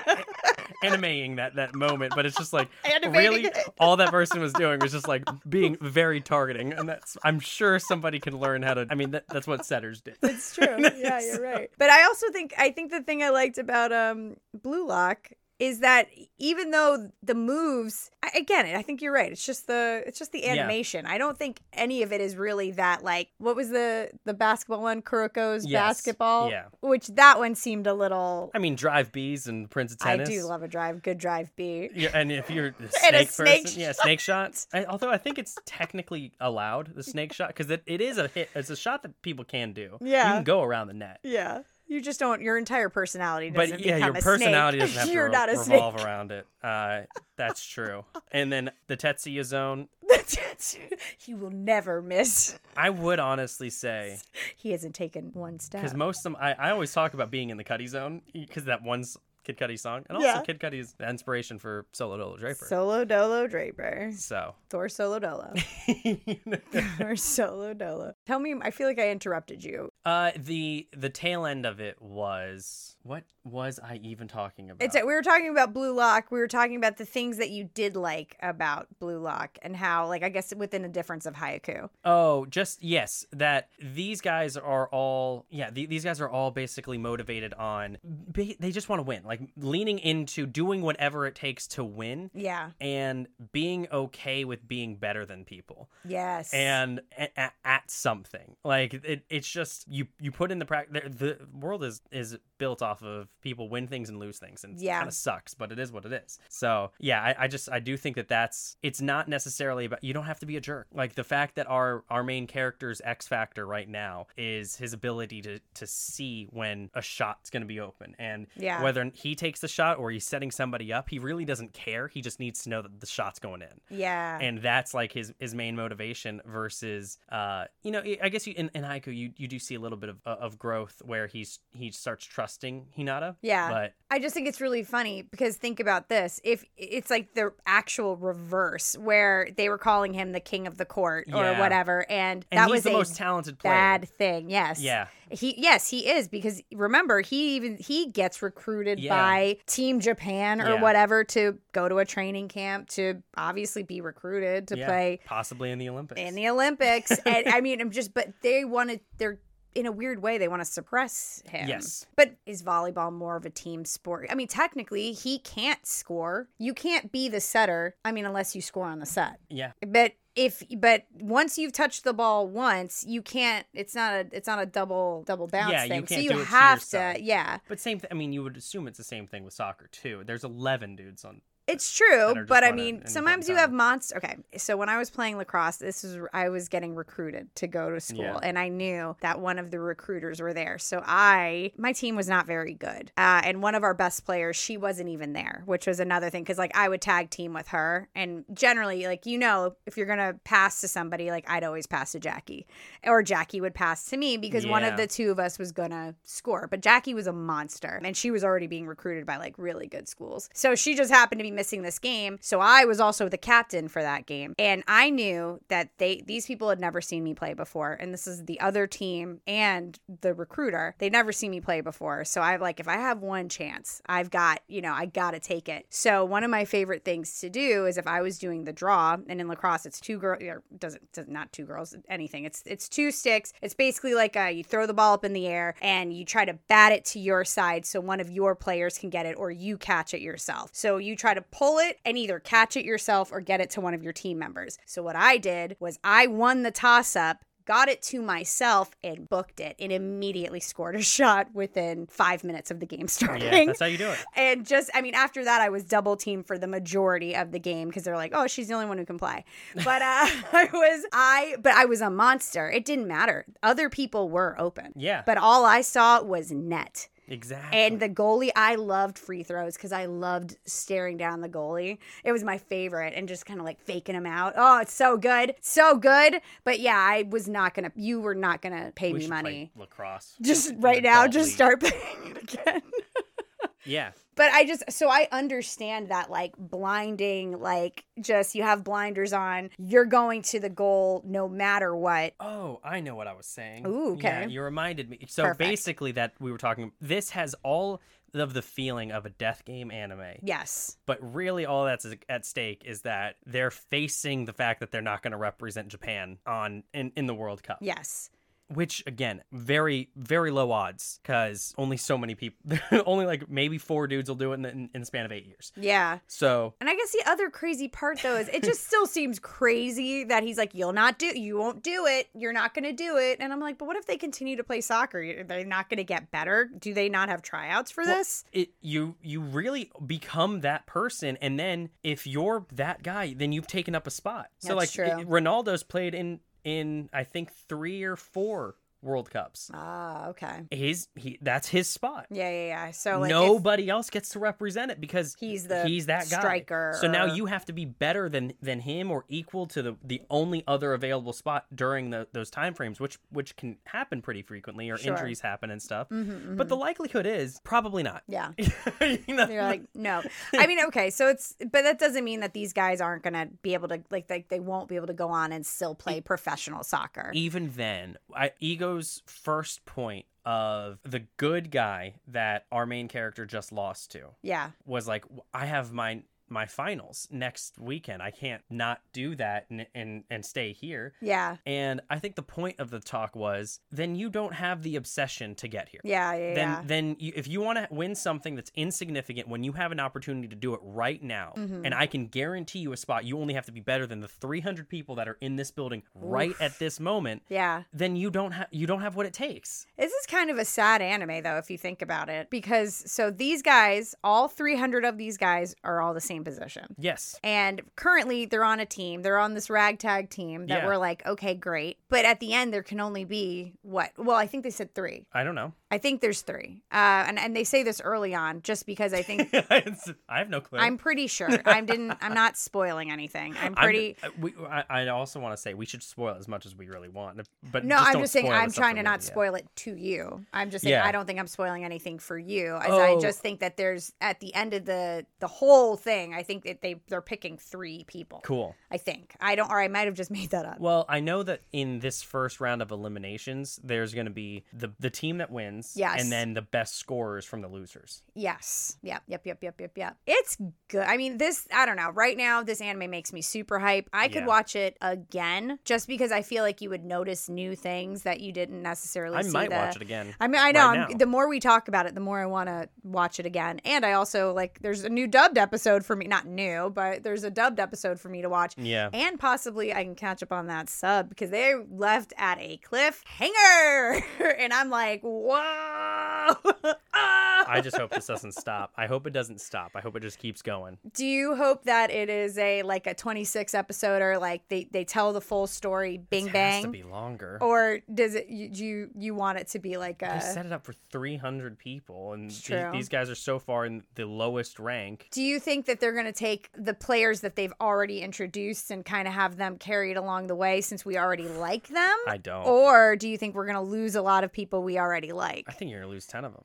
animating that that moment. But it's just like (laughs) really it. (laughs) all that person was doing was just like being very targeting, and that's I'm sure somebody can learn how to. I mean, that, that's what setters did. It's true. (laughs) Yeah, you're right. But I also think I think the thing I liked about um Blue Lock is that even though the moves again I think you're right it's just the it's just the Yeah. animation I don't think any of it is really that like what was the the basketball one Kuroko's Yes. basketball Yeah. which that one seemed a little I mean, drive bees and Prince of tennis I do love a drive good drive B Yeah, and if you're (laughs) a a snake snake person, yeah, snake shots. I, although I think it's technically allowed the snake shot because it, it is a hit. It's a shot that people can do. Yeah. you can go around the net. yeah you just don't your entire personality doesn't But yeah, your a personality snake. doesn't have (laughs) to you're re- not a revolve snake around it. Uh, that's true. And then the Tetsuya zone, (laughs) The Tetsuya, he will never miss I would honestly say he hasn't taken one step because most of them, I, I always talk about being in the Cudi zone because that one's Kid Cudi song, and also Yeah. Kid Cudi is the inspiration for Solo Dolo Draper. Solo Dolo Draper. so Thor Solo Dolo. (laughs) or Solo Dolo. Tell me, I feel like I interrupted you. uh, the the tail end of it was what was I even talking about? It's we were talking about Blue Lock. We were talking about the things that you did like about Blue Lock and how, like, I guess within a difference of Haikyu. Oh, just yes, that these guys are all yeah, the, these guys are all basically motivated on they just want to win, like leaning into doing whatever it takes to win Yeah. and being okay with being better than people Yes. and a- a- at something. Like it, it's just you you put in the practice. The world is is built off of people win things and lose things, and it Yeah. kind of sucks, but it is what it is. So yeah, I, I just I do think that that's it's not necessarily about you don't have to be a jerk. Like the fact that our our main character's X factor right now is his ability to to see when a shot's going to be open, and Yeah. whether he takes the shot or he's setting somebody up, he really doesn't care. He just needs to know that the shot's going in yeah. and that's like his his main motivation versus uh you know i guess you in, in Haikyu you you do see a little bit of of growth where he's he starts trusting hinata Yeah. but I just think it's really funny because think about this. If it's like the actual reverse where they were calling him the king of the court or Yeah. whatever and, and that was the a most talented player bad thing. Yes. yeah He yes, he is because remember, he even he gets recruited Yeah. by Team Japan or Yeah. whatever to go to a training camp to obviously be recruited to yeah, play possibly in the olympics in the Olympics. (laughs) and I mean, I'm just but they wanted they're in a weird way they want to suppress him. Yes. But is volleyball more of a team sport? I mean, technically, he can't score. You can't be the setter. I mean, unless you score on the set. Yeah. But if but once you've touched the ball once, you can't. It's not a. It's not a double double bounce Yeah, you thing. so you do it have to. Yeah, But same thing. I mean, you would assume it's the same thing with soccer too. There's 11 dudes on. It's true, that are just but I mean, sometimes you have time. monster. Okay, so when I was playing lacrosse, this is I was getting recruited to go to school, Yeah. and I knew that one of the recruiters were there. So I, my team was not very good, uh, and one of our best players, she wasn't even there, which was another thing because like I would tag team with her, and generally, like you know, if you're gonna pass to somebody, like I'd always pass to Jackie, or Jackie would pass to me because one of the two of us was gonna score. But Jackie was a monster, and she was already being recruited by like really good schools. So she just happened to be missing this game. So I was also the captain for that game, and I knew that they these people had never seen me play before, and this is the other team and the recruiter. They'd never seen me play before, so I like if I have one chance, I've got you know I got to take it. So one of my favorite things to do is if I was doing the draw, and in lacrosse it's two girls, doesn't, doesn't not two girls, anything. It's it's two sticks. It's basically like a, you throw the ball up in the air and you try to bat it to your side so one of your players can get it, or you catch it yourself. So you try to pull it and either catch it yourself or get it to one of your team members. So what I did was I won the toss up got it to myself and booked it and immediately scored a (laughs) shot within five minutes of the game starting. Yeah, that's how you do it. (laughs) and just, I mean, after that, I was double teamed for the majority of the game because they're like, oh, she's the only one who can play. (laughs) But uh, I was, I, but I was a monster. It didn't matter. Other people were open. Yeah. But all I saw was net. Exactly. And the goalie, I loved free throws because I loved staring down the goalie. It was my favorite and just kind of like faking him out. Oh, it's so good. So good. But yeah, I was not going to, you were not going to pay we me money. lacrosse. Just (laughs) right now, adult just league. start (laughs) playing it again. Yeah. But I just, so I understand that like blinding, like just you have blinders on, you're going to the goal no matter what. Oh, I know what I was saying. Ooh, Yeah, okay. you reminded me. So Perfect. basically, that we were talking. This has all of the feeling of a death game anime, Yes. but really, all that's at stake is that they're facing the fact that they're not going to represent Japan on in, in the World Cup. Yes. Which again, very very low odds because only so many people, (laughs) only like maybe four dudes will do it in the, in, in the span of eight years. Yeah. So And I guess the other crazy part though is it just still seems crazy that he's like, You'll not do you won't do it. You're not gonna do it. And I'm like, but what if they continue to play soccer? they're they not gonna get better? Do they not have tryouts for Well, this? it you you really become that person and then if you're that guy then you've taken up a spot so That's like it- ronaldo's played in in i think three or four world cups Ah, okay. He's he that's his spot Yeah, yeah, yeah. So like nobody else gets to represent it because He's the he's that guy striker so now you have to be better than than him or equal to the the only other available spot during the, those time frames which which can happen pretty frequently or Sure. injuries happen and stuff Mhm, but the likelihood is probably not Yeah. (laughs) you know? They're like, no. I mean, okay, so it's, but that doesn't mean that these guys aren't gonna be able to, like, they, they won't be able to go on and still play professional soccer. even then, I, First point of the good guy that our main character just lost to Yeah, was like, I have my my finals next weekend. I can't not do that and and, and stay here. yeah, And I think the point of the talk was then you don't have the obsession to get here. yeah, yeah, Then, yeah. then you, if you want to win something that's insignificant when you have an opportunity to do it right now, Mm-hmm. and I can guarantee you a spot, you only have to be better than the 300 people that are in this building right at this moment. yeah. Then you don't have you don't have what it takes. This is kind of a sad anime, though, if you think about it, because so these guys, all 300 of these guys are all the same position. Yes. And currently they're on a team. They're on this ragtag team that Yeah. we're like, okay, great. But at the end, there can only be what? Well, I think they said three. I don't know. I think there's three. Uh, and, and they say this early on just because I think (laughs) I have no clue. I'm pretty sure. I didn't. I'm not spoiling anything. I'm I'm- pretty. uh, we, I, I also want to say we should spoil as much as we really want, but no, just I'm just saying. I'm trying to not yeah. spoil it to you. I'm just saying. Yeah. I don't think I'm spoiling anything for you. As I Oh. just think that there's at the end of the the whole thing. I think that they they're picking three people. Cool. I think. I don't. Or I might have just made that up. Well, I know that in this first round of eliminations, there's going to be the the team that wins wins. Yes. And then the best scorers from the losers. Yes. Yep. Yep. Yep. Yep. Yep. Yep. It's good. I mean, this. I don't know. Right now, this anime makes me super hype. I could Yeah. watch it again just because I feel like you would notice new things that you didn't necessarily. See. I might the- watch it again. I mean, I know. right the more we talk about it, the more I want to watch it again. And I also like. There's a new dubbed episode for me. Not new, but there's a dubbed episode for me to watch. Yeah. And possibly I can catch up on that sub because they left at a cliffhanger, (laughs) and I'm like, whoa. (laughs) I just hope this doesn't stop. I hope it doesn't stop. I hope it just keeps going. Do you hope that it is a like a 26 episode or like they they tell the full story, bing it bang, has to be longer. or does it you do you, you want it to be like a they set it up for 300 people, and the- these guys are so far in the lowest rank. Do you think that they're going to take the players that they've already introduced and kind of have them carried along the way since we already like them? I don't. Or do you think we're going to lose a lot of people we already like? I think you're gonna lose 10 of them.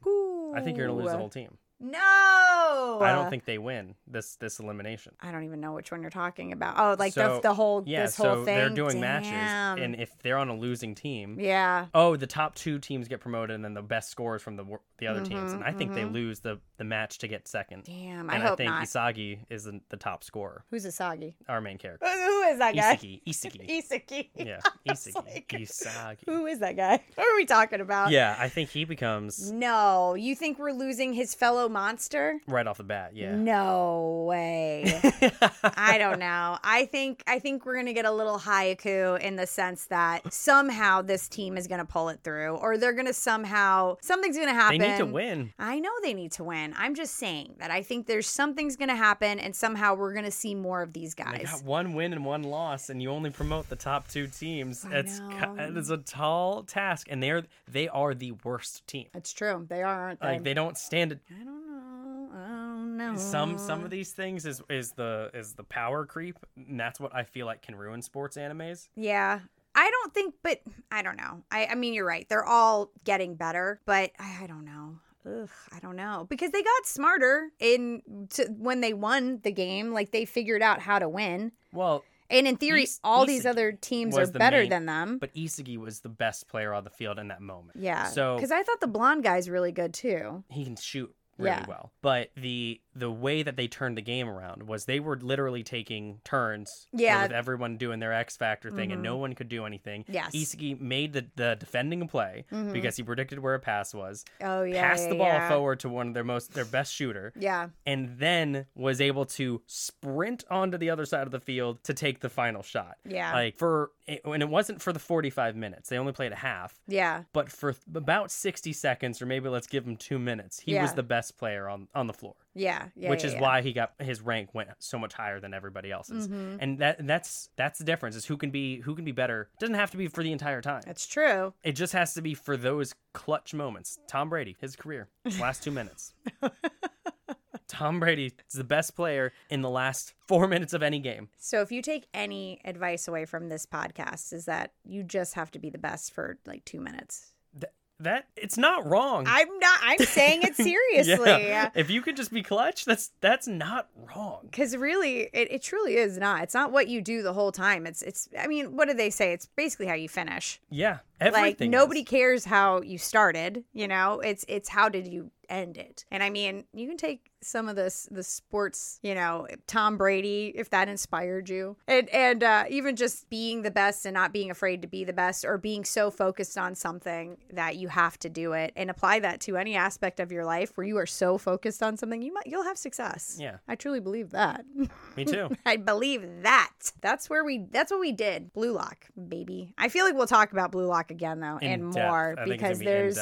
I think you're gonna lose the whole team. No, I don't think they win this this elimination. I don't even know which one you're talking about. Oh, like So, the, the whole Yeah, this so thing. they're doing Damn. matches, and if they're on a losing team, yeah, oh, the top two teams get promoted, and then the best scores from the the other teams, Mhm, and I think they mhm. lose the the match to get second. damn. I hope not. and hope I think not. Isagi is the, the top scorer, Who's Asagi? our main character. Who is that guy? Isagi, Isagi. (laughs) Isaki. yeah, (laughs) Isagi, like, Isagi. Who is that guy? (laughs) What are we talking about? Yeah, I think he becomes No, you think we're losing his fellow monster? right off the bat. Yeah. No way. (laughs) I don't know. I think I think we're gonna get a little Haikyu in the sense that somehow this team is gonna pull it through, or they're gonna somehow something's gonna happen. They need to win. I know they need to win. I'm just saying that I think there's something's gonna happen, and somehow we're gonna see more of these They guys. got one win and one loss, and you only promote the top two teams. I It's know. it's a tall task, and they're they are the worst team. It's true. They are, aren't they? Like they don't stand. I don't know. I don't know. some some of these things is is the is the power creep, and that's what I feel like can ruin sports animes. Yeah. I don't think, but I don't know. I, I mean, you're right. They're all getting better, but I, I don't know. Ugh, I don't know because they got smarter in to, when they won the game. Like they figured out how to win, Well, and in theory, Is- all these Isagi other teams are was the better main- than them. but Isagi was the best player on the field in that moment. yeah, So because I thought the blonde guy's really good too. he can shoot really Yeah. well. But the the way that they turned the game around was they were literally taking turns Yeah. with everyone doing their X Factor thing and Mhm. no one could do anything. Yes. Isagi made the, the defending play Mhm. because he predicted where a pass was, Oh yeah, passed yeah, the ball yeah. forward to one of their most their best shooter, Yeah, and then was able to sprint onto the other side of the field to take the final shot. yeah, Like for and it wasn't for the 45 minutes. They only played a half yeah. but for about 60 seconds or maybe let's give him two minutes he was the best player on, on the floor Yeah, yeah, which yeah, is yeah. why he got his rank went so much higher than everybody else's Mhm. and that that's that's the difference is who can be who can be better it doesn't have to be for the entire time That's true. it just has to be for those clutch moments tom brady his career last two minutes (laughs) tom brady is the best player in the last four minutes of any game So if you take any advice away from this podcast, is that you just have to be the best for like two minutes. That it's not wrong I'm not. I'm saying it (laughs) seriously. Yeah. if you could just be clutch that's that's not wrong Because really, it, it truly is not. It's not what you do the whole time. It's it's. I mean, what do they say? It's basically how you finish. Yeah, like nobody is. cares how you started. You know, it's it's how did you end it. And I mean, you can take some of this the sports. You know, Tom Brady, if that inspired you, and and uh, even just being the best and not being afraid to be the best, or being so focused on something that you have to do it, and apply that to any aspect of your life where you are so focused on something, you might you'll have success. Yeah, I truly believe that. (laughs) me too. (laughs) I believe that. That's where we that's what we did. Blue Lock, baby. I feel like we'll talk about Blue Lock again though In and depth. more I think it's because be there's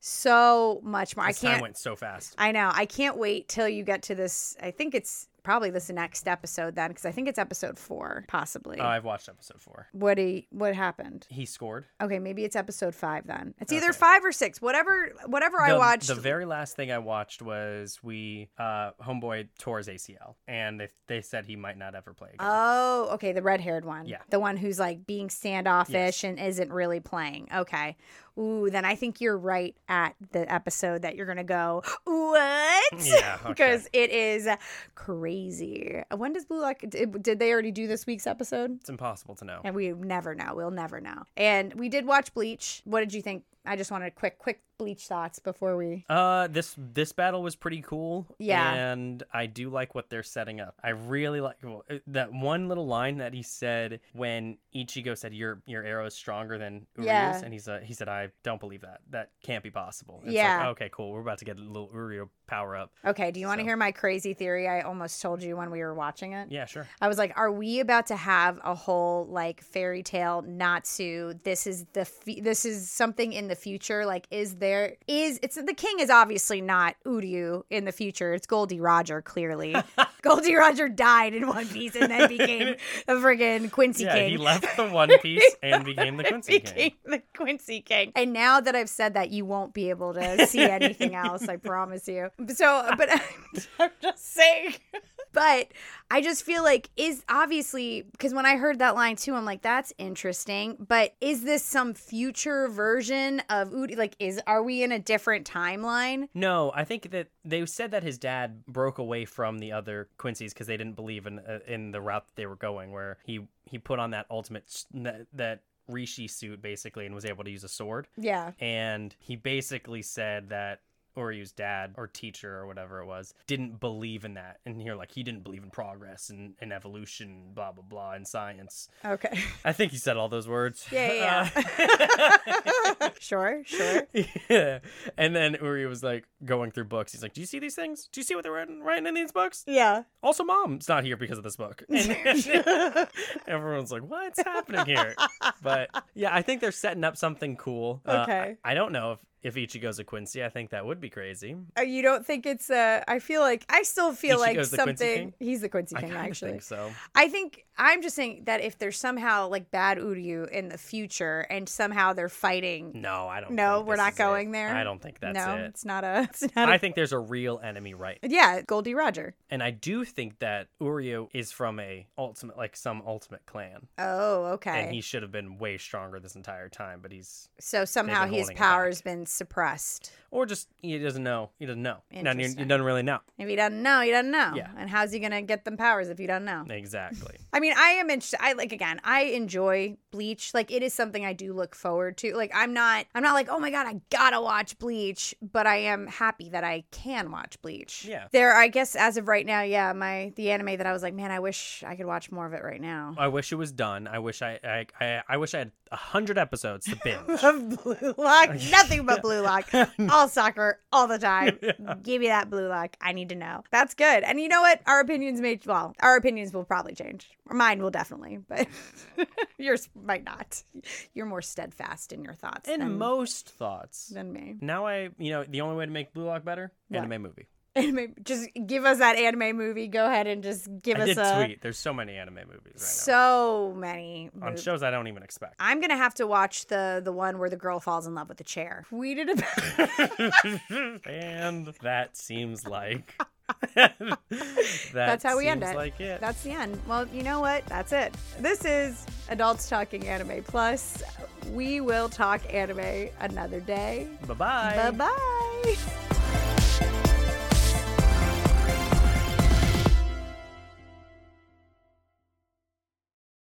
so much more. This I can't went so fast. I know. I can't wait till you get to this. I think it's probably this next episode then because I think it's episode 4 possibly. Oh, I've watched episode four. what he, what happened? He scored. Okay, maybe it's episode 5 then. It's either 5 or 6. Whatever whatever I watched. The very last thing I watched was we uh homeboy tore his ACL, and they they said he might not ever play again. Oh, okay, the red-haired one. Yeah. The one who's like being standoffish Yes. and isn't really playing. Okay. Ooh, then I think you're right at the episode that you're going to go, (gasps) "What?" Yeah, okay. Because it is crazy. When does Blue Lock did, did they already do this week's episode? it's impossible to know. And we never know. We'll never know. And we did watch Bleach. What did you think I just wanted quick, quick bleach thoughts before we. Uh, this this battle was pretty cool. Yeah. and I do like what they're setting up. I really like well, uh, that one little line that he said when Ichigo said, "Your your arrow is stronger than Uryu's," Yeah. and he's uh, he said, "I don't believe that. That can't be possible." It's Yeah. Like, okay, cool. We're about to get a little Uryu power up. Okay, do you want to hear my crazy theory? I almost told you when we were watching it. Yeah, sure. I was like, are we about to have a whole like Fairy Tail Natsu? This is the f- this is something in the future. Like, is there is it's the king is obviously not Uryu in the future. It's Gol D. Roger clearly. (laughs) Gol D. Roger died in One Piece and then became a friggin' Quincy Yeah, King. he left the (laughs) One Piece and became the (laughs) Quincy became King. the Quincy King. And now that I've said that, you won't be able to see anything else. I promise you. So, but I'm just saying. But I just feel like is obviously because when I heard that line too, I'm like, that's interesting. But is this some future version of Udi? Like, is are we in a different timeline? No, I think that they said that his dad broke away from the other Quincy's because they didn't believe in uh, in the route that they were going, where he he put on that ultimate that Rishi suit basically and was able to use a sword, Yeah. and he basically said that. Uryu's dad or teacher or whatever it was didn't believe in that and you're like he didn't believe in progress and, and evolution blah blah blah and science Okay. i think he said all those words Yeah, Uh, (laughs) (laughs) sure. Sure. (laughs) yeah. And then Uryu was like going through books. He's like, "Do you see these things? Do you see what they're writing, writing in these books?" Yeah. Also, mom's not here because of this book. And everyone's like, "What's happening here?" But yeah, I think they're setting up something cool. Uh, Okay. I, I don't know if if Ichigo's a Quincy. I think that would be crazy. Uh, You don't think it's uh I feel like I still feel like Ichigo's the Quincy something King? he's the Quincy King of actually. think so. I think I'm just saying that if there's somehow like bad Uryu in the future and somehow they're fighting No, I don't. No, we're not is it. going there? I don't think that's No, it. it's not a (laughs) it's not a I think there's a real enemy right Yeah, Gol D. Roger. and I do think that Uryu is from a ultimate, like some ultimate clan. Oh, okay. and he should have been way stronger this entire time but he's so somehow his power's been suppressed. or just he doesn't know he doesn't know no, he he doesn't really know If he doesn't know, he doesn't know. Yeah. And how's he gonna get them powers if he doesn't know? exactly (laughs) I mean, I am interested. I like again. I enjoy Bleach. Like it is something I do look forward to. Like I'm not. I'm not like, oh my god, I gotta watch Bleach. But I am happy that I can watch Bleach. Yeah. There, I guess as of right now, yeah, my the anime that I was like, man, I wish I could watch more of it right now. i wish it was done i wish i i i, I wish i had a hundred episodes to binge (laughs) Of Blue Lock, (laughs) nothing but Blue Lock. (laughs) All soccer, all the time. (laughs) Give me that Blue Lock. I need to know. That's good. And you know what? Our opinions may well, our opinions will probably change. Mine will definitely, but (laughs) yours might not. You're more steadfast in your thoughts in than, most thoughts than me. now i you know the only way to make blue lock better What? anime movie Anime, just give us that anime movie. Go ahead and just give i us did a tweet there's so many anime movies right so many on movies. shows i don't even expect I'm gonna have to watch the the one where the girl falls in love with the chair. Tweeted about. (laughs) and that seems like (laughs) that That's how we end it. like it That's the end. Well, you know what? That's it. This is Adults Talking Anime Plus. We will talk anime another day. bye-bye Bye bye.